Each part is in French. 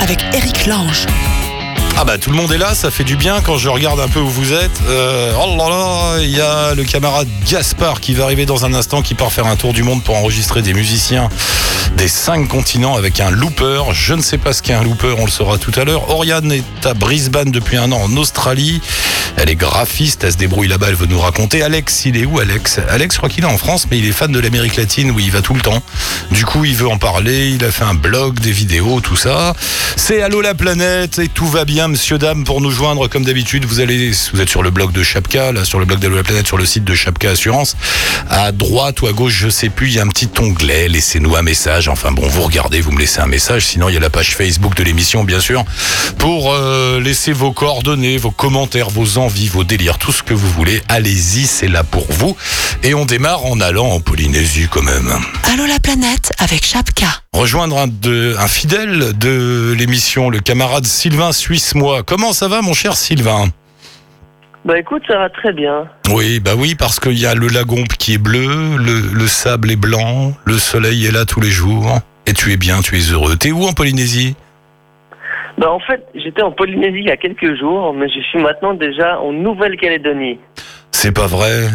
avec Eric Lange. Ah bah tout le monde est là, ça fait du bien quand je regarde un peu où vous êtes. Euh, oh là là, il y a le camarade Gaspard qui va arriver dans un instant, qui part faire un tour du monde pour enregistrer des musiciens des cinq continents avec un looper. Je ne sais pas ce qu'est un looper, on le saura tout à l'heure. Oriane est à Brisbane depuis un an en Australie. Elle est graphiste, elle se débrouille là-bas, elle veut nous raconter. Alex, il est où Alex? Alex, je crois qu'il est en France, mais il est fan de l'Amérique latine où il va tout le temps. Du coup, il veut en parler, il a fait un blog, des vidéos, tout ça. C'est Allô la planète et tout va bien, monsieur, dame, pour nous joindre comme d'habitude. Vous allez, vous êtes sur le blog de Chapka, là, sur le blog d'Allô la planète, sur le site de Chapka Assurance. À droite ou à gauche, je sais plus, il y a un petit onglet, laissez-nous un message. Enfin bon, vous regardez, vous me laissez un message. Sinon, il y a la page Facebook de l'émission, bien sûr, pour euh, laisser vos coordonnées, vos commentaires, vos envies, vos délires, tout ce que vous voulez. Allez-y, c'est là pour vous. Et on démarre en allant en Polynésie quand même. Allô la planète avec Chapka. Rejoindre un, de, un fidèle de l'émission, le camarade Sylvain Suisse-moi. Comment ça va, mon cher Sylvain? Bah écoute, ça va très bien. Oui, bah oui, parce qu'il y a le lagon qui est bleu, le, le sable est blanc, le soleil est là tous les jours. Et tu es bien, tu es heureux. T'es où en Polynésie? Bah en fait, j'étais en Polynésie il y a quelques jours, mais je suis maintenant déjà en Nouvelle-Calédonie. C'est pas vrai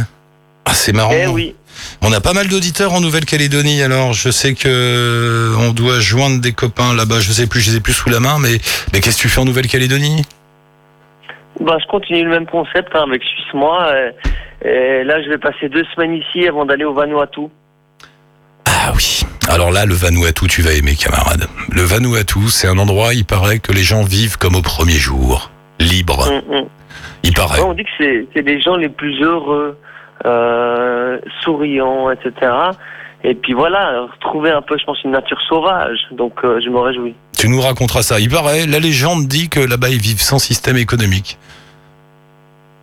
Ah, c'est marrant. Eh oui. On a pas mal d'auditeurs en Nouvelle-Calédonie, alors je sais que euh, on doit joindre des copains là-bas. Je sais plus, je les ai plus sous la main, mais, mais qu'est-ce que tu fais en Nouvelle-Calédonie? Bah je continue le même concept hein, avec Suisse moi. euh, et là, je vais passer deux semaines ici avant d'aller au Vanuatu. Ah oui. Alors là, le Vanuatu, tu vas aimer, camarade. Le Vanuatu, c'est un endroit, il paraît que les gens vivent comme au premier jour, libres. Mm, mm. Il paraît. Ouais, on dit que c'est c'est les gens les plus heureux, euh, souriants, etc. Et puis voilà, retrouver un peu, je pense, une nature sauvage. Donc euh, je me réjouis. Tu nous raconteras ça. Il paraît, la légende dit que là-bas, ils vivent sans système économique.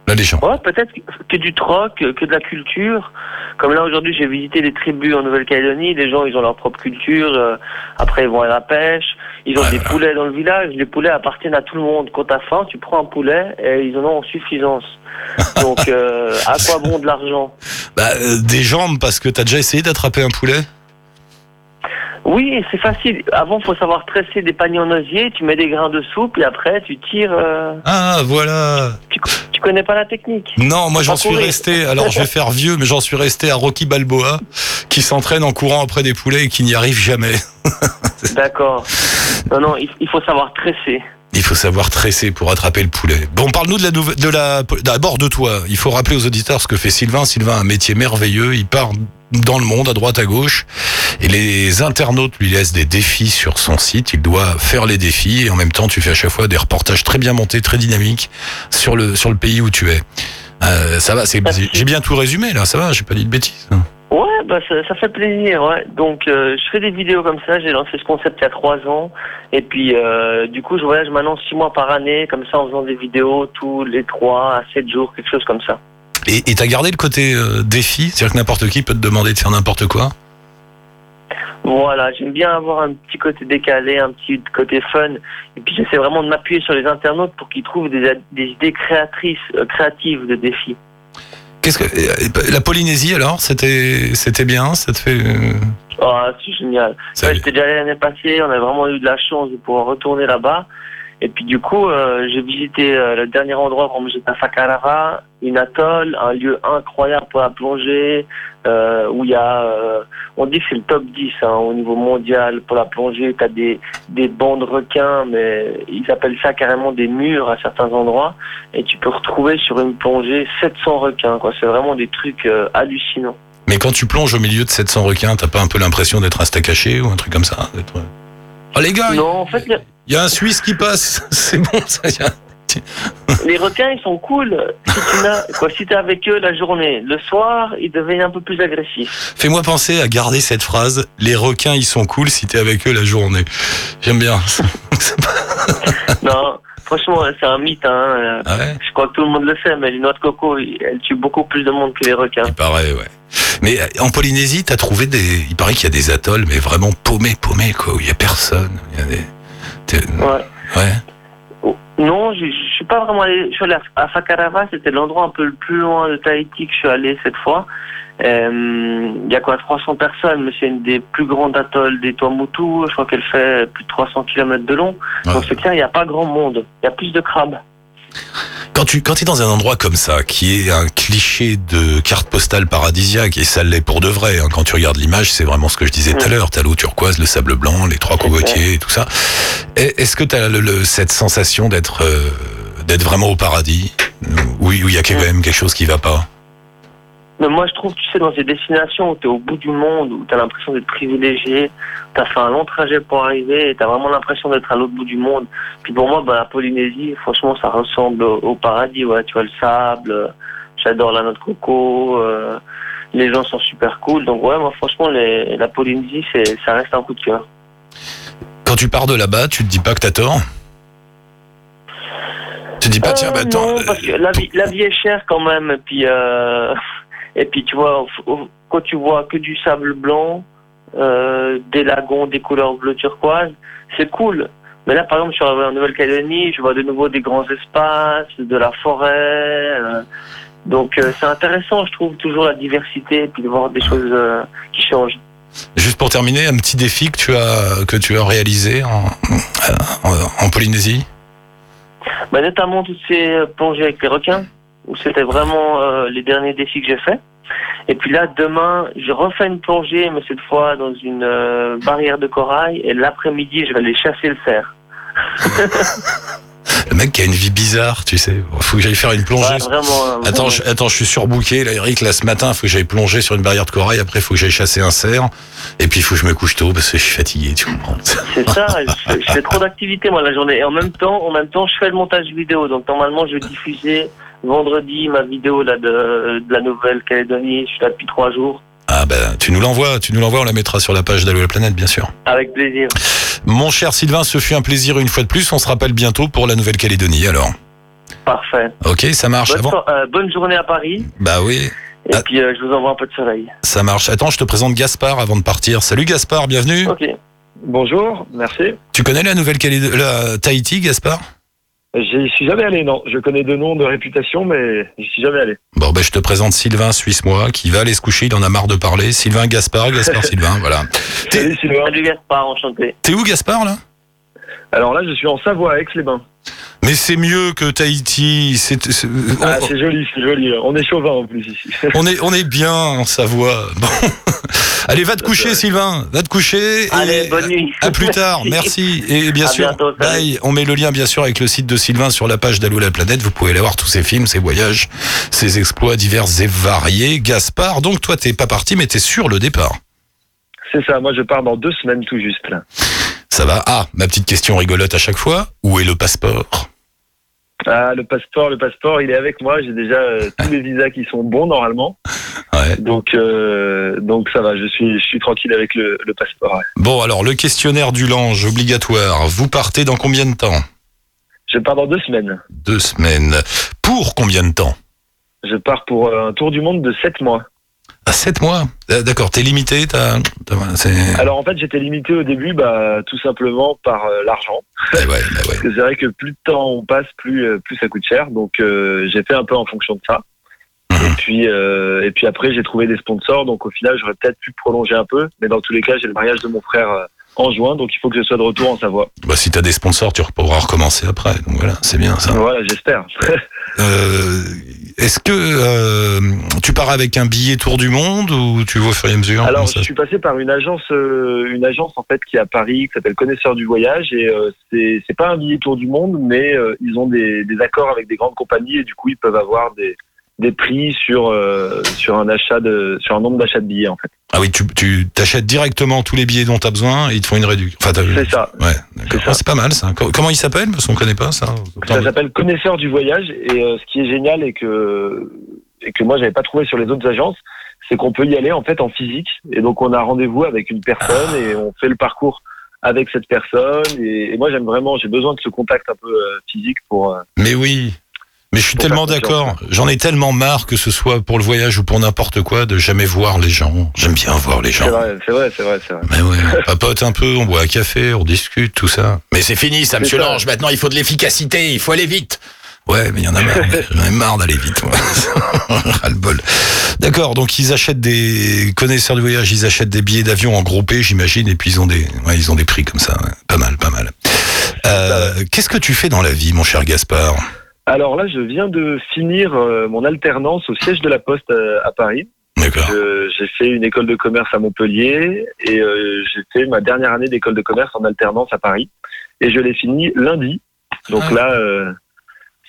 La légende. Ouais, peut-être que- du troc, que de la culture. Comme là aujourd'hui, j'ai visité des tribus en Nouvelle-Calédonie. Les gens, ils ont leur propre culture. euh, après, ils vont à la pêche. Ils ont des poulets dans le village. Les poulets appartiennent à tout le monde. Quand t'as faim, tu prends un poulet et ils en ont en suffisance. Donc, euh, à quoi bon de l'argent? Bah, euh, des jambes, parce que t'as déjà essayé d'attraper un poulet? Oui, c'est facile. Avant, faut savoir tresser des paniers en osier. Tu mets des grains de soupe et après, tu tires. euh, Ah, voilà. Tu connais pas la technique Non, moi j'en suis resté, alors je vais faire vieux, mais j'en suis resté à Rocky Balboa, qui s'entraîne en courant après des poulets et qui n'y arrive jamais. D'accord. Non, non, il faut savoir tresser. Il faut savoir tresser pour attraper le poulet. Bon, parle-nous de la de la, d'abord de toi. Il faut rappeler aux auditeurs ce que fait Sylvain. Sylvain a un métier merveilleux. Il part dans le monde, à droite, à gauche. Et les internautes lui laissent des défis sur son site. Il doit faire les défis. Et en même temps, tu fais à chaque fois des reportages très bien montés, très dynamiques sur le, sur le pays où tu es. Euh, ça va, c'est, j'ai bien tout résumé, là. Ça va, j'ai pas dit de bêtises. Ouais, bah ça, ça fait plaisir, ouais. Donc euh, je fais des vidéos comme ça, j'ai lancé ce concept il y a trois ans. Et puis euh, du coup je voyage maintenant six mois par année, comme ça en faisant des vidéos tous les trois à sept jours, quelque chose comme ça. Et t'as gardé le côté euh, défi, c'est-à-dire que n'importe qui peut te demander de faire n'importe quoi? Voilà, j'aime bien avoir un petit côté décalé, un petit côté fun. Et puis j'essaie vraiment de m'appuyer sur les internautes pour qu'ils trouvent des, des idées créatrices, créatives de défis. Qu'est-ce que euh, la Polynésie alors C'était c'était bien, ça te fait. euh, Oh, c'est génial. Ouais, J'étais déjà allé l'année passée, on a vraiment eu de la chance de pouvoir retourner là-bas. Et puis du coup, euh, j'ai visité euh, le dernier endroit, comme j'étais à Fakarava, une atoll, un lieu incroyable pour la plongée, euh, où il y a, euh, on dit que c'est le top 10 hein, au niveau mondial pour la plongée. Tu as des, des bancs de requins, mais ils appellent ça carrément des murs à certains endroits. Et tu peux retrouver sur une plongée 700 requins. quoi. C'est vraiment des trucs euh, hallucinants. Mais quand tu plonges au milieu de 700 requins, t'as pas un peu l'impression d'être un steak haché ou un truc comme ça d'être- Oh les gars, Non, en fait, il y a un Suisse qui passe, c'est bon ça. y a- Les requins, ils sont cool si tu quoi, si t'es avec eux la journée. Le soir, ils deviennent un peu plus agressifs. Fais-moi penser à garder cette phrase. Les requins, ils sont cool si t'es avec eux la journée. J'aime bien. Non, franchement, c'est un mythe, hein. Ah ouais Je crois que tout le monde le sait, mais les noix de coco, elle tue beaucoup plus de monde que les requins. Il paraît, ouais. Mais euh, en Polynésie, t'as trouvé des. Il paraît qu'il y a des atolls, mais vraiment paumés, paumés, quoi, où il y a personne. Il y a des. Ouais. Ouais. Non, je, suis pas vraiment allé. Je suis allé à, Fakarava, c'était l'endroit un peu le plus loin de Tahiti que je suis allé cette fois. Euh, Il y a quoi 300 personnes, mais c'est une des plus grandes atolls des Tuamotu. Je crois qu'elle fait plus de 300 km de long. Ouais. Donc c'est clair, il n'y a pas grand monde. Il y a plus de crabes. Quand tu quand es dans un endroit comme ça, qui est un cliché de carte postale paradisiaque, et ça l'est pour de vrai, hein, quand tu regardes l'image, c'est vraiment ce que je disais tout à l'heure, t'as l'eau turquoise, le sable blanc, les trois cocotiers, et tout ça. Est-ce que t'as le, le- cette sensation d'être euh, d'être vraiment au paradis? Oui, où il y a quand même quelque chose qui va pas? Mais moi, je trouve, tu sais, dans ces destinations où tu es au bout du monde, où tu as l'impression d'être privilégié, tu as fait un long trajet pour arriver et tu as vraiment l'impression d'être à l'autre bout du monde. Puis pour moi, bah, la Polynésie, franchement, ça ressemble au, paradis. Ouais. Tu vois, le sable, euh, j'adore la noix de coco, euh, les gens sont super cool. Donc, ouais, moi, franchement, les, la Polynésie, c'est, ça reste un coup de cœur. Quand tu pars de là-bas, tu te dis pas que t'as tort? Tu te dis pas, Euh, tiens, bah attends. non, parce que la vie, la vie est chère quand même. Et puis, euh, et puis tu vois, quand tu vois que du sable blanc, euh, des lagons, des couleurs bleu turquoise, c'est cool. Mais là, par exemple, je suis arrivé en Nouvelle-Calédonie, je vois de nouveau des grands espaces, de la forêt. euh, donc, euh, c'est intéressant, je trouve, toujours la diversité et puis de voir des choses qui changent. Juste pour terminer, un petit défi que tu as que tu as réalisé en, en, en Polynésie? Bah, notamment toutes ces plongées avec les requins, où c'était vraiment euh, les derniers défis que j'ai faits. Et puis là, demain, je refais une plongée, mais cette fois dans une euh, barrière de corail. Et l'après-midi, je vais aller chasser le cerf. Le mec qui a une vie bizarre, tu sais. Faut que j'aille faire une plongée. Ouais, vraiment. euh, Attends, je, attends, je suis surbooké, là, Eric, là, ce matin, faut que j'aille plonger sur une barrière de corail, après, faut que j'aille chasser un cerf, et puis, il faut que je me couche tôt, parce que je suis fatigué, tu comprends. C'est ça, je, fais- je fais trop d'activités, moi, la journée. Et en même temps, en même temps, je fais le montage vidéo. Donc, normalement, je vais diffuser vendredi ma vidéo là, de, de la Nouvelle-Calédonie. Je suis là depuis trois jours. Ah, ben, tu nous l'envoies, tu nous l'envoies, on la mettra sur la page d'Allo la planète, bien sûr. Avec plaisir. Mon cher Sylvain, ce fut un plaisir une fois de plus, on se rappelle bientôt pour la Nouvelle-Calédonie, alors. Parfait. Ok, ça marche. Bonne, Avant... euh, bonne journée à Paris. Bah oui, Et Ah. puis, euh, je vous envoie un peu de soleil. ça marche. Attends, je te présente Gaspard avant de partir. Salut Gaspard, bienvenue. Ok. Bonjour, merci. Tu connais la Nouvelle-Calédonie, la Tahiti, Gaspard? J'y suis jamais allé, non. Je connais deux noms de réputation, mais j'y suis jamais allé. Bon, ben, je te présente Sylvain Suisse-moi, qui va aller se coucher, il en a marre de parler. Sylvain Gaspard, Gaspard Sylvain, voilà. T'es- Salut Sylvain. Salut Gaspard, enchanté. T'es où Gaspard, là? Alors là, je suis en Savoie, à Aix-les-Bains. Mais c'est mieux que Tahiti. C'est, c'est- Ah, on, c'est joli, c'est joli. On est chauvin en plus ici. on est, on est bien en Savoie. Bon. Allez, va te coucher, Sylvain. Va te coucher. et Allez, bonne nuit. À plus tard. Merci. Et bien À sûr, bientôt, bye. On met le lien, bien sûr, avec le site de Sylvain sur la page d'Allo la planète. Vous pouvez aller voir tous ses films, ses voyages, ses exploits divers et variés. Gaspard, donc toi, t'es pas parti, mais t'es sur le départ. C'est ça, moi je pars dans deux semaines tout juste là. Ça va? Ah, ma petite question rigolote à chaque fois. Où est le passeport? Ah, le passeport, le passeport, il est avec moi. J'ai déjà euh, tous les visas qui sont bons normalement. Ouais. Donc, euh, donc ça va, je suis, je suis tranquille avec le, le passeport. ouais. Bon, alors, le questionnaire du Lange obligatoire. Vous partez dans combien de temps? Je pars dans deux semaines. Deux semaines. Pour combien de temps? Je pars pour euh, un tour du monde de sept mois. À sept mois. Euh, D'accord, t'es limité, t'as. Alors en fait, j'étais limité au début, bah, tout simplement par euh, l'argent. Eh ouais, ouais. Parce que c'est vrai que plus de temps on passe, plus, euh, plus ça coûte cher. Donc euh, j'ai fait un peu en fonction de ça. Mhm. Et puis, et puis après, j'ai trouvé des sponsors. Donc au final, j'aurais peut-être pu prolonger un peu. Mais dans tous les cas, j'ai le mariage de mon frère en juin. Donc il faut que je sois de retour en Savoie. Bah, si t'as des sponsors, tu pourras recommencer après. Donc voilà, c'est bien ça. Voilà, j'espère. Euh, Est-ce que euh, tu pars avec un billet tour du monde ou tu vas au fur et à mesure Alors je suis passé par une agence, euh, une agence en fait qui est à Paris, qui s'appelle Connaisseur du voyage. Et euh, c'est c'est pas un billet tour du monde, mais euh, ils ont des, des accords avec des grandes compagnies et du coup ils peuvent avoir des des prix sur euh, sur un achat de sur un nombre d'achats de billets en fait. Ah oui, tu, tu t'achètes directement tous les billets dont tu as besoin et ils te font une réduction. Enfin, C'est ça. Ouais. C'est. Ah, pas mal ça. Co- Comment il s'appelle? Parce qu'on connaît pas ça. Ça s'appelle Connaisseur du voyage et euh, ce qui est génial et que et que moi j'avais pas trouvé sur les autres agences, c'est qu'on peut y aller en fait en physique et donc on a rendez-vous avec une personne et on fait le parcours avec cette personne et, et moi j'aime vraiment j'ai besoin de ce contact un peu euh, physique pour euh, Mais oui. Mais je suis tellement d'accord. J'en ai tellement marre que ce soit pour le voyage ou pour n'importe quoi de jamais voir les gens. J'aime bien voir les gens. C'est vrai, c'est vrai, c'est vrai. Mais ouais, on papote un peu, on boit un café, on discute, tout ça. Mais c'est fini, ça, monsieur. Lange. Maintenant, il faut de l'efficacité, il faut aller vite. Ouais, mais il y en a marre. J'en ai marre d'aller vite, moi. Le bol. D'accord, donc ils achètent des connaisseurs du voyage, ils achètent des billets d'avion en groupé, j'imagine, et puis ils ont des, ouais, ils ont des prix comme ça. ouais. Pas mal, pas mal. Euh, Qu'est-ce que tu fais dans la vie, mon cher Gaspard? Alors là, je viens de finir euh, mon alternance au siège de la Poste euh, à Paris. D'accord. Je- J'ai fait une école de commerce à Montpellier et euh, j'ai fait ma dernière année d'école de commerce en alternance à Paris. Et je l'ai fini lundi. Donc Ah. là, euh,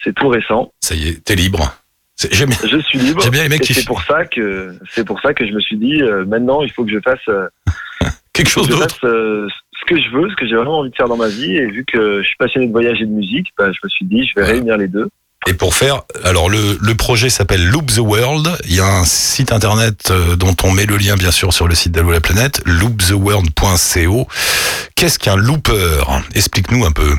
c'est tout récent. Ça y est, t'es libre. C'est- J'aime bien, Je suis libre. j'aime bien les mecs qui c'est pour ça que c'est pour ça que je me suis dit euh, maintenant il faut que je fasse euh, quelque chose d'autre. Ce que je veux, ce que j'ai vraiment envie de faire dans ma vie. Et vu que je suis passionné de voyage et de musique, bah, je me suis dit je vais Ouais. réunir les deux. Et pour faire, alors le, le projet s'appelle Loop the World. Il y a un site internet euh, dont on met le lien bien sûr sur le site d'Allo la planète, looptheworld.co. Qu'est-ce qu'un looper? Explique-nous un peu.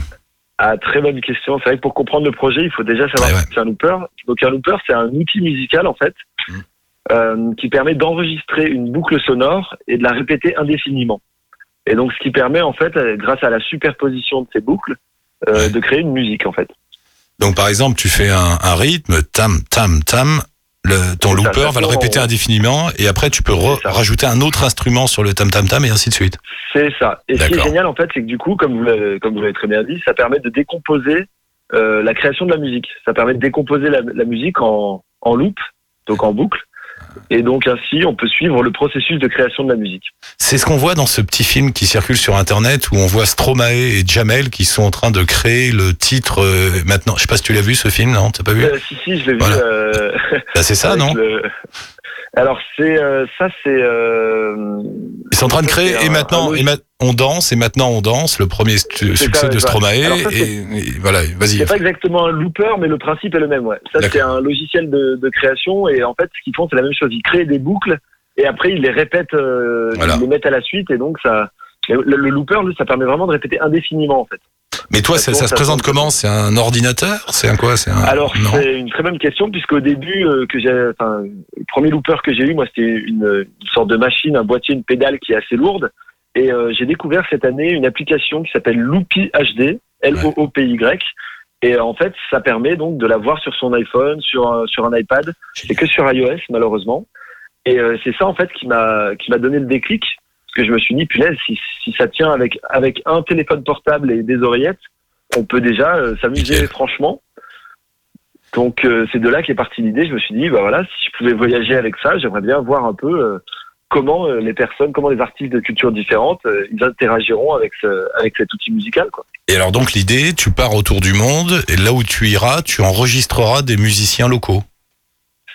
Ah, très bonne question. C'est vrai que pour comprendre le projet, il faut déjà savoir Ouais, ouais. ce qu'est un looper. Donc un looper, c'est un outil musical en fait Mm. euh, qui permet d'enregistrer une boucle sonore et de la répéter indéfiniment. Et donc ce qui permet en fait, euh, grâce à la superposition de ces boucles, euh, de créer une musique en fait. Donc par exemple, tu fais un, un rythme, tam, tam, tam. Le, ton ça, looper va le répéter indéfiniment et après tu peux rajouter un autre instrument sur le tam, tam, tam et ainsi de suite. C'est ça. Et ce qui est génial en fait, c'est que du coup, comme vous l'avez, comme vous l'avez très bien dit, ça permet de décomposer euh, la création de la musique. Ça permet de décomposer la, la musique en, en loop, donc en boucle. Et donc ainsi, on peut suivre le processus de création de la musique. C'est ce qu'on voit dans ce petit film qui circule sur internet où on voit Stromae et Jamel qui sont en train de créer le titre euh, maintenant. Je sais pas si tu l'as vu ce film, non? T'as pas vu? Euh, si si, je l'ai Voilà. vu. euh, Bah, C'est ça, non? le- Alors c'est euh, ça, c'est. Euh... Ils sont en train de créer et un- maintenant un et ma- on danse et maintenant on danse le premier succès ça, de Stromae ça, et, et voilà vas-y C'est pas exactement un looper, mais le principe est le même. Ouais. Ça, c'est un logiciel de, de création et en fait, ce qu'ils font, c'est la même chose. Ils créent des boucles et après, ils les répètent, euh, Voilà. ils les mettent à la suite et donc ça. Le, le looper, lui, ça permet vraiment de répéter indéfiniment en fait. mais toi ça, ça ça se présente comment? C'est un ordinateur? C'est un quoi? C'est un Alors c'est une très bonne question puisqu'au début euh, que j'ai, enfin, le premier looper que j'ai eu, moi, c'était une, une sorte de machine, un boîtier, une pédale qui est assez lourde. Et euh, j'ai découvert cette année une application qui s'appelle Loopy HD, L-O-O-P-Y. Et euh, en fait, ça permet donc de la voir sur son iPhone, sur un, sur un iPad. C'est que sur iOS malheureusement. Et euh, c'est ça en fait qui m'a qui m'a donné le déclic parce que je me suis dit punaise si, si ça tient avec avec un téléphone portable et des oreillettes, on peut déjà euh, s'amuser franchement. Donc euh, c'est de là qu'est partie l'idée. Je me suis dit bah voilà si je pouvais voyager avec ça, j'aimerais bien voir un peu euh, comment les personnes, comment les artistes de cultures différentes, ils interagiront avec ce, avec cet outil musical quoi. et alors donc l'idée tu pars autour du monde et là où tu iras tu enregistreras des musiciens locaux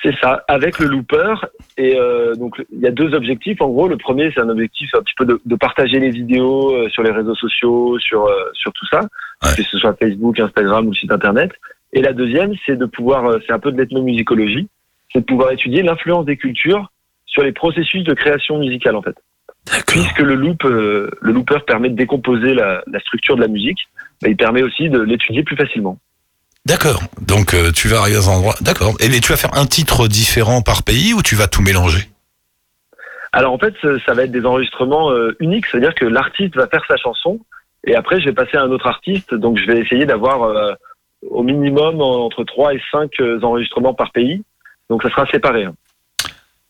C'est ça, avec le looper. Et euh, donc, il y a deux objectifs. En gros, le premier, c'est un objectif un petit peu de, de partager les vidéos euh, sur les réseaux sociaux, sur, euh, sur tout ça, Ouais. que ce soit Facebook, Instagram ou le site internet. Et la deuxième, c'est de pouvoir, euh, c'est un peu de l'ethnomusicologie, c'est de pouvoir étudier l'influence des cultures sur les processus de création musicale, en fait. Puisque le loop, euh, le looper permet de décomposer la, la structure de la musique, bah, il permet aussi de l'étudier plus facilement. D'accord. Donc euh, tu vas arriver à un endroit d'accord. Et tu vas faire un titre différent par pays ou tu vas tout mélanger? Alors en fait, ça va être des enregistrements euh, uniques, c'est-à-dire que l'artiste va faire sa chanson et après je vais passer à un autre artiste, donc je vais essayer d'avoir euh, au minimum en- entre 3 et 5 euh, enregistrements par pays. Donc ça sera séparé.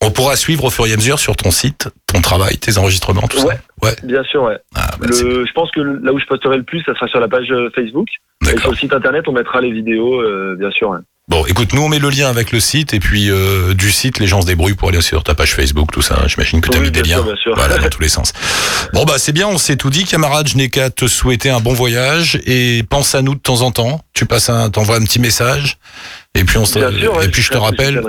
Hein. on pourra suivre au fur et à mesure sur ton site ton travail tes enregistrements tout Ouais. ça ouais Bien sûr, ouais. ah, bah, Le, je pense que là où je posterai le plus, ça sera sur la page euh, Facebook. Et sur le site internet, on mettra les vidéos, euh, bien sûr. ouais. Bon, écoute, nous on met le lien avec le site et puis euh, du site, les gens se débrouillent pour aller sur ta page Facebook, tout ça. J'imagine que tu as Oui, mis des bien liens. sûr, bien sûr. Voilà, dans tous les sens. Bon bah c'est bien, on s'est tout dit, camarade. Je n'ai qu'à te souhaiter un bon voyage et pense à nous de temps en temps. Tu passes un, t'envoies un petit message et puis on Bien sûr, ouais, et puis je te rappelle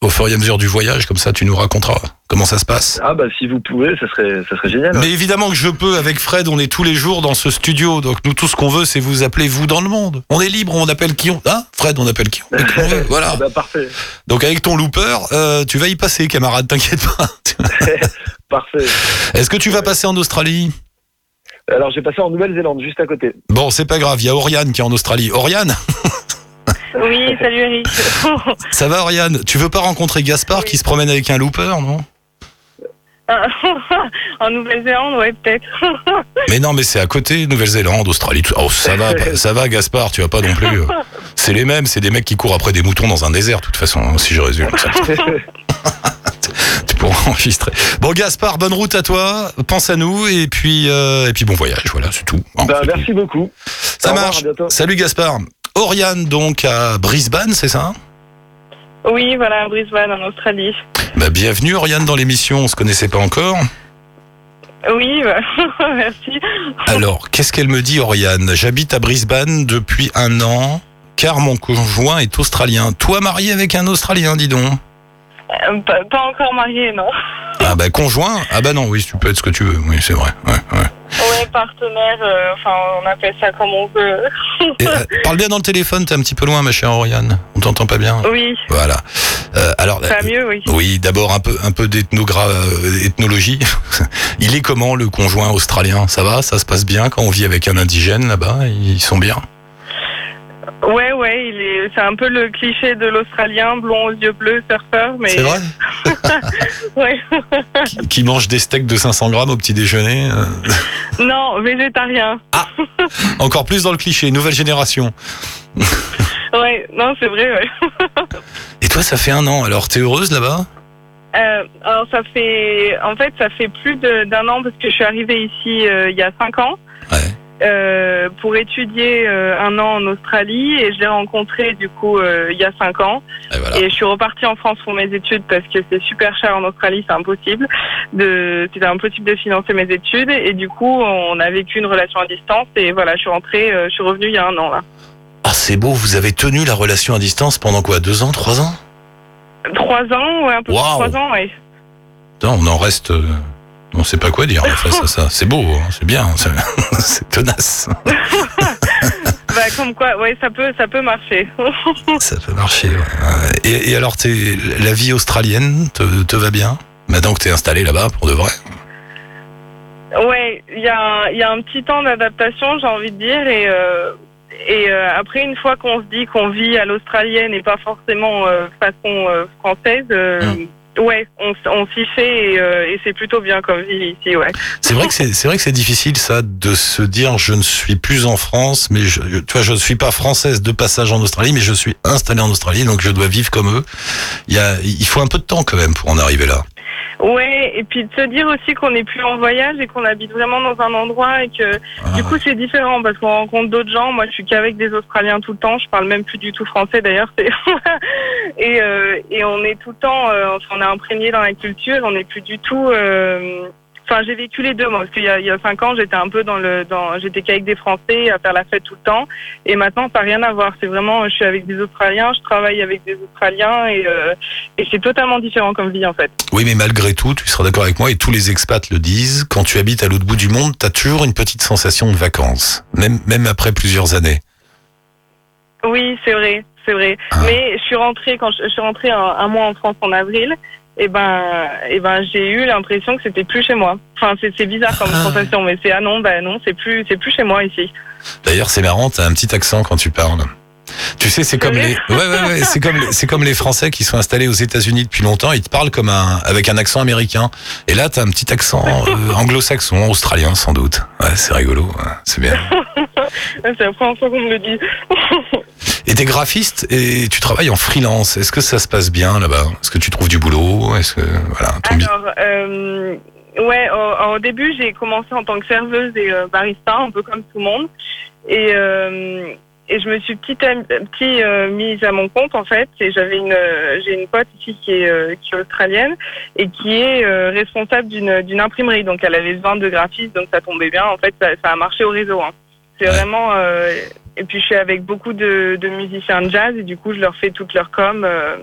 au fur et à mesure du voyage, comme ça tu nous raconteras comment ça se passe. Ah bah si vous pouvez, ça serait, ça serait génial. ouais. Mais évidemment que je peux, avec Fred, on est tous les jours dans ce studio, donc nous tout ce qu'on veut, c'est vous appeler vous dans le monde. On est libre, on appelle qui on, hein? Fred, on appelle qui on, qui on veut. Voilà. Ah bah parfait, Donc avec ton looper, euh, tu vas y passer, camarade, t'inquiète pas. parfait. Est-ce que tu vas passer en Australie? Alors j'ai passé en Nouvelle-Zélande, juste à côté. Bon, c'est pas grave, il y a Oriane qui est en Australie. Oriane? Oui, salut Eric. Ça va, Oriane? Tu veux pas rencontrer Gaspard Oui. qui se promène avec un looper, non? En Nouvelle-Zélande, ouais, peut-être. Mais non, mais c'est à côté, Nouvelle-Zélande, Australie. Tout... Oh, ça va, ça va, Gaspard, tu vas pas non plus. euh. C'est les mêmes, c'est des mecs qui courent après des moutons dans un désert, de toute façon, hein, si je résume. Ça, tu pourras enregistrer. Bon, Gaspard, bonne route à toi. Pense à nous et puis, euh, et puis bon voyage. Voilà, c'est tout. Hein, Bah, tout. merci beaucoup. Ça Au revoir, marche. Salut, Gaspard. Oriane, donc, à Brisbane, c'est ça Oui, voilà, à Brisbane, en Australie. bah, Bienvenue, Oriane, dans l'émission. On se connaissait pas encore. Oui, bah, merci. Alors, qu'est-ce qu'elle me dit, Oriane? J'habite à Brisbane depuis un an, car mon conjoint est australien. Toi, marié avec un Australien, dis donc? Euh, pas, pas encore mariée, non. Ah bah conjoint? Ah bah non, oui, tu peux être ce que tu veux. Oui, c'est vrai. Ouais, ouais. Partenaire, euh, enfin, on appelle ça comme on veut. Et, euh, parle bien dans le téléphone, t'es un petit peu loin, ma chère Oriane. On t'entend pas bien. Oui, Voilà. Euh, alors, ça va mieux, oui. oui, d'abord un peu, un peu d'ethnogra- euh, ethnologie. Il est comment le conjoint australien? Ça va? Ça se passe bien quand on vit avec un indigène là-bas? Ils sont bien? Ouais, ouais, c'est un peu le cliché de l'Australien, blond aux yeux bleus, surfeur, mais. C'est vrai Ouais. qui, qui mange des steaks de 500 grammes au petit déjeuner euh, non, végétarien. Encore plus dans le cliché, nouvelle génération. Ouais, non, c'est vrai, ouais. Et toi, ça fait un an, alors t'es heureuse là-bas? Euh, alors ça fait, en fait, ça fait plus d'un an parce que je suis arrivée ici euh, il y a cinq ans Ouais. Euh, pour étudier euh, un an en Australie et je l'ai rencontré du coup euh, il y a cinq ans Et voilà. et je suis repartie en France pour mes études parce que c'est super cher en Australie, c'est impossible de, c'était impossible de financer mes études et du coup on a vécu une relation à distance et voilà, je suis rentrée, je suis revenue il y a un an là. Ah, c'est beau, vous avez tenu la relation à distance pendant quoi Deux ans Trois ans? Trois ans, ouais, un peu plus de Waouh. trois ans, ouais. Non, on en reste. On sait pas quoi dire face à ça. C'est beau, hein, c'est bien, c'est tenace. Bah comme quoi, ouais, ça peut, ça peut marcher. Ça peut marcher. ouais. Et, et alors, t'es- la vie australienne te, te va bien? Maintenant que t'es installé là-bas, pour de vrai? Ouais, il y, a y a un petit temps d'adaptation, j'ai envie de dire, et, euh, et euh, après, une fois qu'on se dit qu'on vit à l'australienne et pas forcément euh, façon euh, française, euh, ouais, on, s'y fait et, euh, et c'est plutôt bien comme vie ici, ouais. C'est vrai que c'est c'est vrai que c'est difficile ça de se dire je ne suis plus en France, mais je, tu vois je ne suis pas française de passage en Australie, mais je suis installée en Australie, donc je dois vivre comme eux. Il y a il faut un peu de temps quand même pour en arriver là. Ouais, et puis de se dire aussi qu'on n'est plus en voyage et qu'on habite vraiment dans un endroit et que du Ah. coup c'est différent parce qu'on rencontre d'autres gens. Moi je suis qu'avec des Australiens tout le temps, je parle même plus du tout français d'ailleurs. et, euh, et on est tout le temps, euh, on est imprégné dans la culture, on n'est plus du tout... euh, Enfin, j'ai vécu les deux, moi, parce qu'il y a, il y a cinq ans, j'étais un peu dans le, dans, j'étais qu'avec des Français à faire la fête tout le temps, et maintenant, ça n'a rien à voir. C'est vraiment, je suis avec des Australiens, je travaille avec des Australiens, et, euh, et c'est totalement différent comme vie, en fait. Oui, mais malgré tout, tu seras d'accord avec moi, et tous les expats le disent, quand tu habites à l'autre bout du monde, tu as toujours une petite sensation de vacances, même, même après plusieurs années. Oui, c'est vrai, c'est vrai. Ah. Mais je suis rentrée quand je, je suis rentrée un, un mois en France en avril. Et ben, et ben, j'ai eu l'impression que c'était plus chez moi. Enfin, c'est bizarre comme Ah. sensation, mais c'est ah non, bah non, c'est plus, c'est plus chez moi ici. D'ailleurs, c'est marrant, tu as un petit accent quand tu parles. Tu sais, c'est comme les, ouais, ouais, ouais, c'est comme, les- c'est comme les Français qui sont installés aux États-Unis depuis longtemps. Ils te parlent comme un, avec un accent américain. Et là, t'as un petit accent euh, anglo-saxon, australien, sans doute. Ouais, c'est rigolo. ouais, c'est bien. C'est la première fois qu'on me le dit. Et t'es graphiste et tu travailles en freelance. Est-ce que ça se passe bien là-bas? Est-ce que tu trouves du boulot? Est-ce que voilà ton Alors, euh, ouais, au, au début, j'ai commencé en tant que serveuse et euh, barista, un peu comme tout le monde. Et, euh, et je me suis petit à petit euh, mise à mon compte, en fait. Et j'avais une, euh, j'ai une pote ici qui est, euh, qui est australienne et qui est responsable d'une, d'une imprimerie. Donc, elle avait besoin de graphistes, donc ça tombait bien. En fait, ça, ça a marché au réseau. Hein. C'est vraiment. Et puis, je suis avec beaucoup de, musiciens de jazz et du coup, je leur fais toute leur com. euh,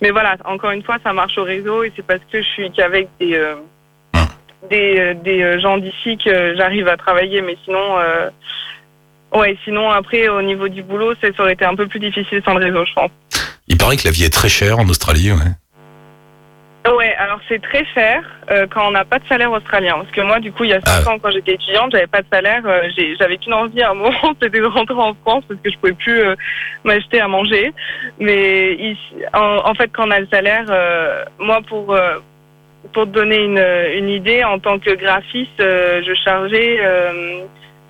mais voilà, encore une fois, ça marche au réseau et c'est parce que je suis qu'avec des, euh, des, euh, des gens d'ici que j'arrive à travailler. Mais sinon, ouais, sinon après, au niveau du boulot, ça ça aurait été un peu plus difficile sans le réseau, je pense. Il paraît que la vie est très chère en Australie. Ouais. Ouais, alors c'est très cher euh, quand on n'a pas de salaire australien. Parce que moi, du coup, il y a 5 Ah. ans, quand j'étais étudiante, j'avais pas de salaire. euh, j'ai- j'avais qu'une envie à un moment, c'était de rentrer en France parce que je pouvais plus euh, m'acheter à manger. Mais ici, en, en fait, quand on a le salaire, euh, moi, pour euh, pour te donner une, une idée, en tant que graphiste, euh, je chargeais euh,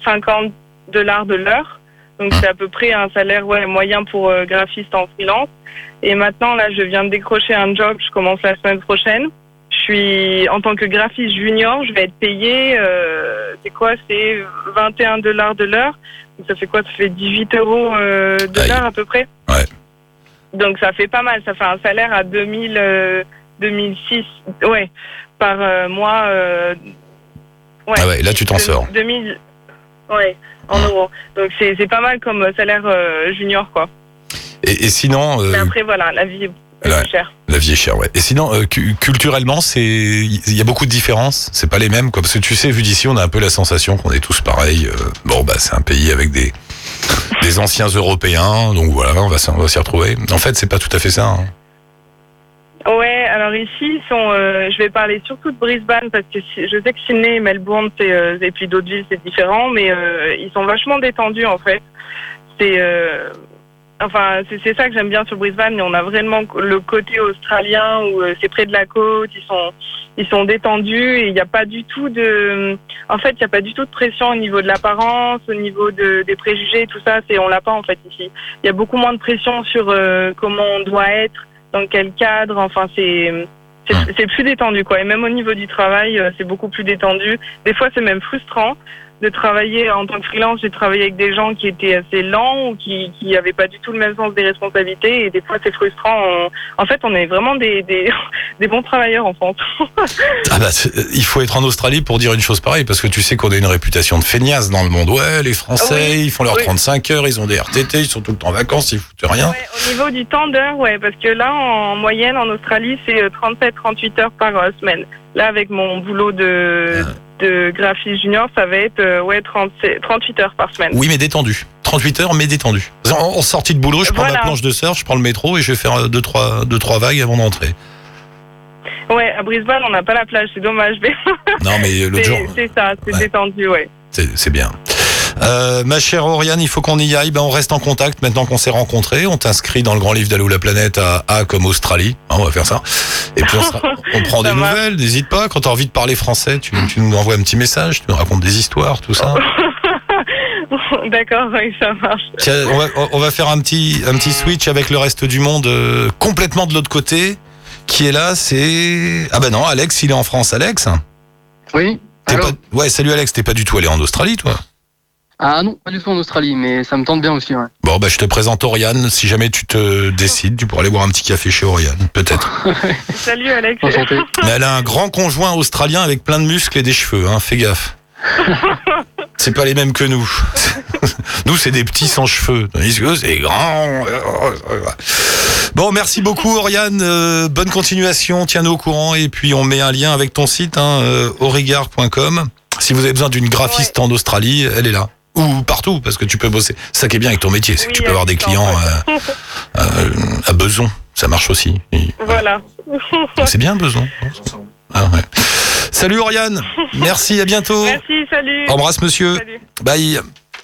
50 dollars de l'heure. Donc c'est à peu près un salaire ouais, moyen pour euh, graphiste en freelance. Et maintenant, là, je viens de décrocher un job, je commence la semaine prochaine. Je suis, en tant que graphiste junior, je vais être payé, euh, c'est quoi, c'est 21 dollars de l'heure. Donc ça fait quoi? Ça fait 18 euros euh, de l'heure à peu près. Ouais. Donc ça fait pas mal, ça fait un salaire à 2000, euh, 2006, ouais, par mois. ouais. Ah ouais, là, tu t'en sors. 2000, ouais, en euros. Donc c'est c'est pas mal comme salaire euh, junior, quoi. Et, et sinon, euh, Mais après, voilà, la vie est chère. la vie est chère, ouais. Et sinon, euh, cu- culturellement, c'est il y a beaucoup de différences. C'est pas les mêmes, quoi. Parce que tu sais, vu d'ici, on a un peu la sensation qu'on est tous pareils. euh, bon, bah, c'est un pays avec des des anciens Européens, donc voilà, on va s'y- on va s'y retrouver. En fait, c'est pas tout à fait ça. hein. Ouais, alors ici, ils sont, euh, je vais parler surtout de Brisbane parce que je sais que Sydney Melbourne, euh, et puis d'autres villes, c'est différent, mais euh, ils sont vachement détendus en fait. C'est, enfin, c'est, ça que j'aime bien sur Brisbane, mais on a vraiment le côté australien où c'est près de la côte, ils sont, ils sont détendus et il n'y a pas du tout de, en fait, il n'y a pas du tout de pression au niveau de l'apparence, au niveau de, des préjugés, tout ça, c'est, on l'a pas en fait ici. Il y a beaucoup moins de pression sur comment on doit être dans quel cadre. Enfin, c'est c'est c'est plus détendu quoi. Et même au niveau du travail, euh, c'est beaucoup plus détendu. Des fois, c'est même frustrant de travailler en tant que freelance. J'ai travaillé avec des gens qui étaient assez lents ou qui qui avaient pas du tout le même sens des responsabilités. Et des fois, c'est frustrant. On- En fait, on est vraiment des des, des bons travailleurs en France. Ah bah, il faut être en Australie pour dire une chose pareille, parce que tu sais qu'on a une réputation de feignasse dans le monde. Ouais, les Français, Oui, ils font leurs oui. 35 heures, ils ont des RTT, ils sont tout le temps en vacances, ils foutent rien. Ouais, au niveau du temps d'heure, ouais, parce que là, en moyenne, en Australie, c'est 37-38 heures par euh, semaine. Là, avec mon boulot de, de graphiste junior, ça va être euh, ouais, 37 38 heures par semaine. Oui, mais détendu. 38 heures, mais détendu. En, en sortie de boulot, je prends ma Voilà. planche de surf, je prends le métro et je vais faire euh, deux trois, deux, trois vagues avant d'entrer. Ouais, à Brisbane, on n'a pas la plage, c'est dommage. Mais Non, mais l'autre jour, c'est ça, c'est Ouais. détendu, ouais. c'est bien. Euh, ma chère Oriane, il faut qu'on y aille. Ben, on reste en contact maintenant qu'on s'est rencontrés. On t'inscrit dans le grand livre d'Allo la planète à A comme Australie. Hein, on va faire ça. Et puis on, sera- on prend des nouvelles. N'hésite pas. Quand tu as envie de parler français, tu, tu nous envoies un petit message. Tu nous racontes des histoires, tout ça. D'accord, oui, ça marche. Tiens, on, va, on va faire un petit, un petit switch avec le reste du monde euh, complètement de l'autre côté. Qui est là C'est ah ben non, Alex, il est en France. Alex, Oui. pas... ouais, salut Alex. T'es pas du tout allé en Australie, toi Ah non, pas du tout en Australie, mais ça me tente bien aussi. Ouais. Bon, bah, je te présente Oriane. Si jamais tu te décides, tu pourras aller boire un petit café chez Oriane, peut-être. Salut Alex. Enchanté. Mais elle a un grand conjoint australien avec plein de muscles et des cheveux, hein. Fais gaffe. C'est pas les mêmes que nous. nous, c'est des petits sans cheveux. Tandis que c'est grand. Bon, merci beaucoup, Oriane. Euh, bonne continuation. Tiens-nous au courant. Et puis, on met un lien avec ton site, hein, euh, aurigard.com. Si vous avez besoin d'une graphiste en Australie, elle est là. Ou partout, parce que tu peux bosser. Ça qui est bien avec ton métier, c'est que tu peux avoir des clients euh, euh, à besoin. Ça marche aussi. Et- Voilà. c'est bien besoin. Ah ouais. Salut Oriane, merci, à bientôt. Merci, salut. Embrasse monsieur. Salut. Bye.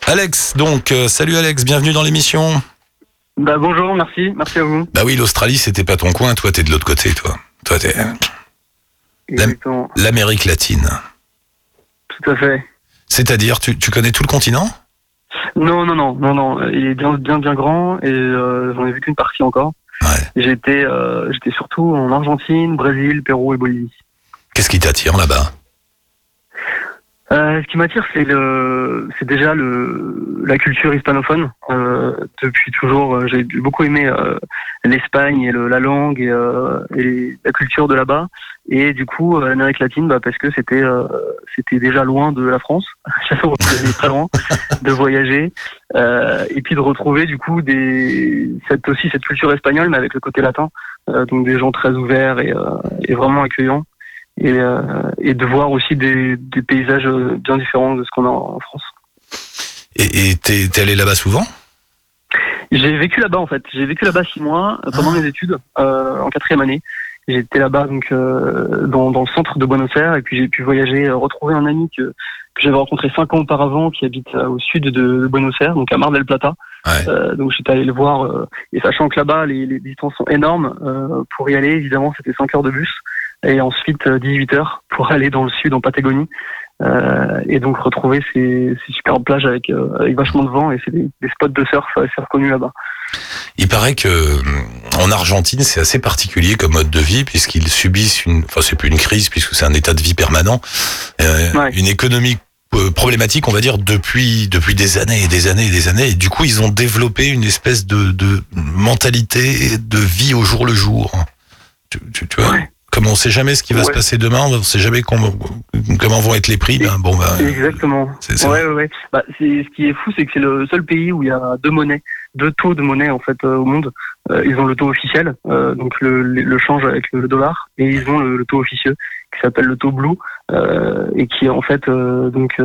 Alex, donc, euh, salut Alex, bienvenue dans l'émission. Bah bonjour, merci, merci à vous. Bah oui, l'Australie, c'était pas ton coin, toi, t'es de l'autre côté, toi. Toi, t'es l'Amérique latine. Tout à fait. C'est-à-dire, tu, tu connais tout le continent? Non, non, non, non, non. Il est bien, bien, bien grand et euh, j'en ai vu qu'une partie encore. Ouais. J'étais, euh, j'étais surtout en Argentine, Brésil, Pérou et Bolivie. Qu'est-ce qui t'attire là-bas? Euh, ce qui m'attire, c'est le, c'est déjà le, la culture hispanophone. Euh, depuis toujours, euh, j'ai beaucoup aimé euh, l'Espagne et le, la langue et, euh, et la culture de là-bas. Et du coup, euh, l'Amérique latine, bah, parce que c'était, c'était déjà loin de la France. J'avais très loin de voyager et puis de retrouver du coup des, cette aussi cette culture espagnole, mais avec le côté latin. Donc des gens très ouverts et, et vraiment accueillants et, euh, et de voir aussi des, des paysages euh, bien différents de ce qu'on a en France. Et t'es allé là-bas souvent? J'ai vécu là-bas en fait. J'ai vécu là-bas six mois euh, pendant mes études euh, en quatrième année. J'étais là-bas donc euh, dans, dans le centre de Buenos Aires et puis j'ai pu voyager, retrouver un ami que, que j'avais rencontré cinq ans auparavant qui habite euh, au sud de, Buenos Aires, donc à Mar del Plata. Ouais. Donc j'étais allé le voir et sachant que là-bas les, les distances sont énormes, pour y aller évidemment c'était 5 heures de bus et ensuite euh, 18 heures pour aller dans le sud en Patagonie. Euh, et donc retrouver ces, ces superbes plages avec, euh, avec vachement de vent et c'est des, des spots de surf assez reconnus là-bas. Il paraît que en Argentine, c'est assez particulier comme mode de vie puisqu'ils subissent une, enfin c'est plus une crise puisque c'est un état de vie permanent, euh, Ouais. une économie euh, problématique, on va dire depuis depuis des années et des années et des années. Et du coup, ils ont développé une espèce de, de mentalité de vie au jour le jour. Tu, tu, tu vois, Ouais. Comme on sait jamais ce qui va Ouais. se passer demain, on sait jamais comment vont être les prix. Ben, bon, ben, Exactement. c'est- c'est- Ouais, ouais, ouais. Bah, c'est, ce qui est fou, c'est que c'est le seul pays où il y a deux monnaies, deux taux de monnaie en fait euh, au monde. Euh, ils ont le taux officiel, euh, donc le, change avec le, dollar, et ils ont le, le taux officieux qui s'appelle le taux blue et qui est en fait donc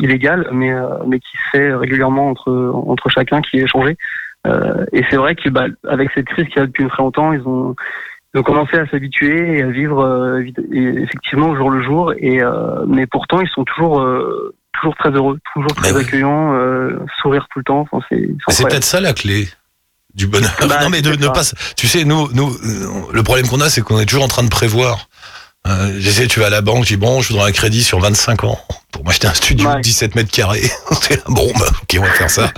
illégal, mais mais qui se fait régulièrement entre entre chacun, qui est échangé. Et c'est vrai que bah, avec cette crise qui a depuis très longtemps, ils ont ils ont commencé à s'habituer et à vivre euh, effectivement au jour le jour. Et euh, mais pourtant ils sont toujours euh, toujours très heureux, toujours très accueillants, euh, sourire tout le temps. Enfin, c'est peut-être ça la clé du bonheur. Bah, non mais de ne pas. Tu sais, nous, nous, euh, le problème qu'on a, c'est qu'on est toujours en train de prévoir. Euh, J'essaie, tu vas à la banque, je dis bon, je voudrais un crédit sur 25 ans pour m'acheter un studio Ouais. de 17 mètres carrés. Bon, bah, ok, on va faire ça.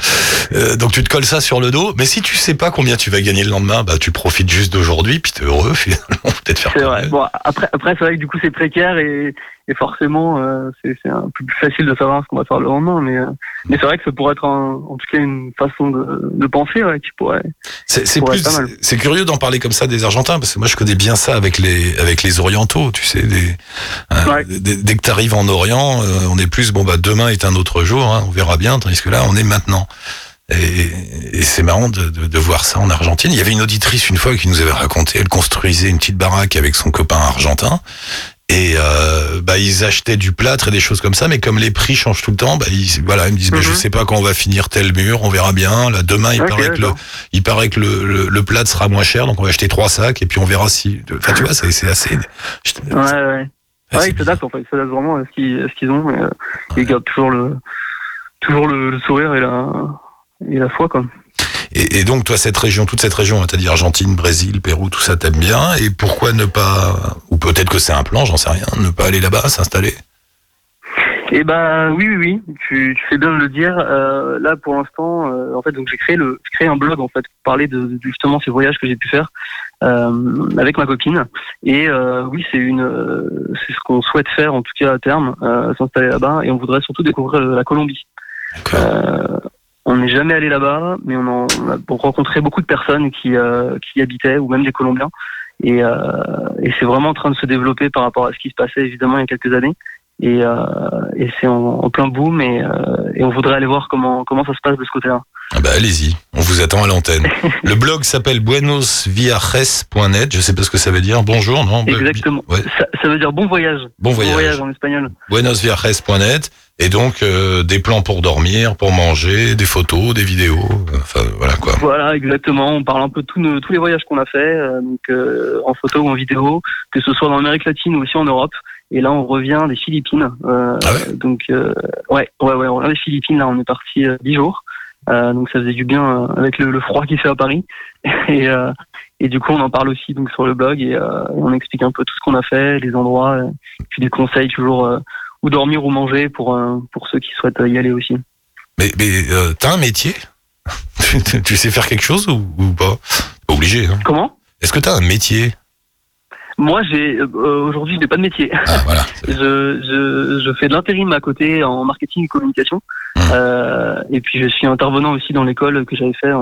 Euh, donc tu te colles ça sur le dos. Mais si tu sais pas combien tu vas gagner le lendemain, bah tu profites juste d'aujourd'hui, puis t'es heureux finalement. Peut-être faire. C'est vrai. Bon, après, après c'est vrai que du coup c'est précaire et, et forcément euh, c'est c'est un peu plus facile de savoir ce qu'on va faire le lendemain. Mais, euh, mais c'est vrai que ça pourrait être un- en tout cas une façon de, de penser ouais, qui pourrait. C'est c'est curieux d'en parler comme ça des Argentins parce que moi je connais bien ça avec les avec les Orientaux, tu sais. Des, euh, Ouais. dès, dès que t'arrives en Orient, euh, on est plus bon bah demain est un autre jour, hein, on verra bien. Tandis que là, on est maintenant. Et, et c'est marrant de, de, de voir ça en Argentine. Il y avait une auditrice une fois qui nous avait raconté, elle construisait une petite baraque avec son copain argentin. Et euh, bah ils achetaient du plâtre et des choses comme ça, mais comme les prix changent tout le temps, bah ils, voilà, ils me disent, mais je Mhm. sais pas quand on va finir tel mur, on verra bien. Là demain, il paraît que le, d'accord. il paraît que le, le, le plâtre sera moins cher, donc on va acheter trois sacs et puis on verra si. Enfin, tu vois, c'est c'est assez. Ouais, ouais. Assez Ouais, bizarre. date en fait, date vraiment à ce qu'ils ce qu'ils ont. Et, euh, Ils gardent toujours le toujours le, le sourire et la et la foi quoi. Et, et donc, toi, cette région, toute cette région, t'as dit Argentine, Brésil, Pérou, tout ça, t'aimes bien. Et pourquoi ne pas, ou peut-être que c'est un plan, j'en sais rien, ne pas aller là-bas, s'installer? Et bah oui oui oui, tu, tu fais bien de le dire. Euh, là pour l'instant, euh, en fait donc j'ai créé le j'ai créé un blog en fait pour parler de, de justement ces voyages que j'ai pu faire euh, avec ma copine. Et euh, oui c'est une euh, c'est ce qu'on souhaite faire en tout cas à terme, euh, s'installer là-bas et on voudrait surtout découvrir la Colombie. Euh, on n'est jamais allé là-bas, mais on, en- on a rencontré beaucoup de personnes qui, euh, qui y habitaient, ou même des Colombiens. Et, euh, et c'est vraiment en train de se développer par rapport à ce qui se passait évidemment il y a quelques années. Et, euh, et c'est en, en plein boom et, euh, et on voudrait aller voir comment, comment ça se passe de ce côté-là. Ah bah allez-y, on vous attend à l'antenne. Le blog s'appelle buenosviajes.net, je sais pas ce que ça veut dire. Bonjour, non? Exactement. Ouais. Ça, ça veut dire bon voyage. Bon Bon voyage. voyage en espagnol. buenosviajes.net et donc euh, des plans pour dormir, pour manger, des photos, des vidéos, enfin voilà quoi. Voilà, exactement. On parle un peu de tous nos- tous les voyages qu'on a fait, euh, donc euh, en photo ou en vidéo, que ce soit dans l'Amérique latine ou aussi en Europe. Et là, on revient des Philippines. Euh, Ah ouais donc, euh, ouais, ouais, ouais, on revient des Philippines. Là, on est parti euh, dix jours. Euh, donc, ça faisait du bien avec le, le froid qui fait à Paris. Et, et du coup, on en parle aussi donc sur le blog et, et on explique un peu tout ce qu'on a fait, les endroits, euh, puis des conseils toujours où dormir ou manger pour pour ceux qui souhaitent y aller aussi. Mais, mais t'as un métier? Tu, tu sais faire quelque chose ou, ou pas? Pas obligé. Hein. Comment? Est-ce que t'as un métier? Moi, j'ai euh, aujourd'hui, je n'ai pas de métier. Ah voilà. Je, je, je fais de l'intérim à côté en marketing et communication. Mmh. Euh, et puis je suis intervenant aussi dans l'école que j'avais fait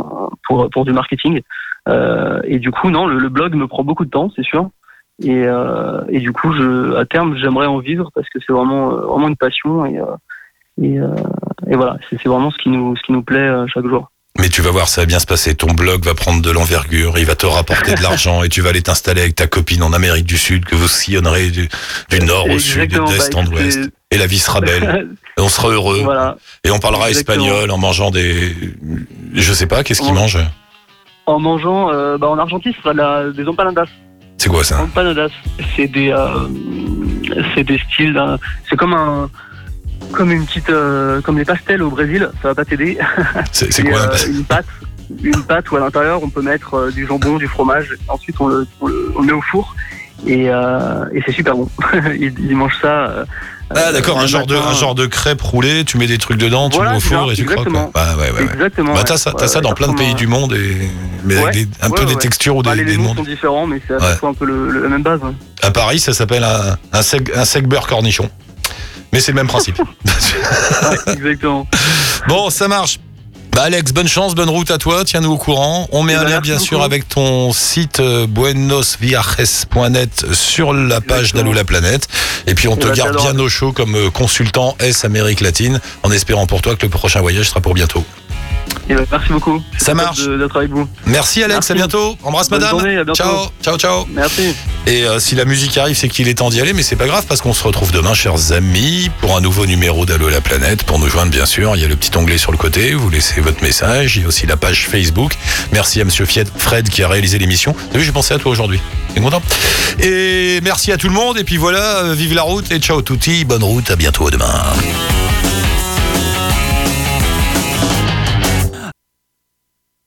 pour, pour du marketing. Euh, et du coup, non, le, le blog me prend beaucoup de temps, c'est sûr. Et, euh, et du coup, je, à terme, j'aimerais en vivre parce que c'est vraiment, euh, vraiment une passion. Et, euh, et, euh, et voilà, c'est vraiment ce qui nous, ce qui nous plaît euh, chaque jour. Mais tu vas voir, ça va bien se passer. Ton blog va prendre de l'envergure, il va te rapporter de l'argent et tu vas aller t'installer avec ta copine en Amérique du Sud, que vous sillonnerez du, du nord au sud, Exactement, d'est bah, en écoutez, ouest. Et la vie sera belle. Et on sera heureux. voilà. Et on parlera Exactement. espagnol en mangeant des. Je sais pas, qu'est-ce qu'ils mangent? En mangeant, euh, bah, en Argentine, ce sera de la- des empanadas. C'est quoi ça? Empanadas, c'est des, euh, c'est des styles. C'est comme un, comme une petite, euh, comme les pastels au Brésil. Ça va pas t'aider. C'est quoi euh, une pâte, une pâte où à l'intérieur on peut mettre euh, du jambon, du fromage. Ensuite on le, on le, on le met au four et, euh, et c'est super bon. ils, ils mangent ça. Ah d'accord, un genre de un genre de crêpe roulée, tu mets des trucs dedans, tu Voilà, mets au four et tu croques. exactement. quoi. Bah, ouais, ouais, ouais. Exactement. Bah, ouais. t'as ça, t'as Ouais, ça dans plein de pays du monde et mais avec des- un peu des textures ou Bah, des, les des noms. sont différents, mais c'est un peu le, le- la même base. ouais. À Paris, ça s'appelle un un seg, un seg beurre cornichon. Mais c'est le même principe. Ouais, exactement. bon, ça marche. Bah Alex, bonne chance, bonne route à toi, tiens-nous au courant. On met Eh un ben, lien bien sûr avec ton site euh, buenosviajes.net sur la page d'Allo la planète. Et puis on Eh te ben, garde bien au chaud comme euh, consultant S Amérique latine, en espérant pour toi que le prochain voyage sera pour bientôt. Et merci beaucoup. Ça marche. D'être avec vous. Merci Alex, Merci. à bientôt. Embrasse Bonne madame. journée, à bientôt. ciao, ciao, ciao. Merci. Et euh, si la musique arrive, c'est qu'il est temps d'y aller, mais c'est pas grave parce qu'on se retrouve demain, chers amis, pour un nouveau numéro d'Allo la planète. Pour nous joindre, bien sûr, il y a le petit onglet sur le côté. Vous laissez votre message. Il y a aussi la page Facebook. Merci à Monsieur Fied- Fred qui a réalisé l'émission. T'as vu, j'ai pensé à toi aujourd'hui. T'es content? Et merci à tout le monde. Et puis voilà, euh, vive la route et ciao touti. Bonne route. À bientôt demain.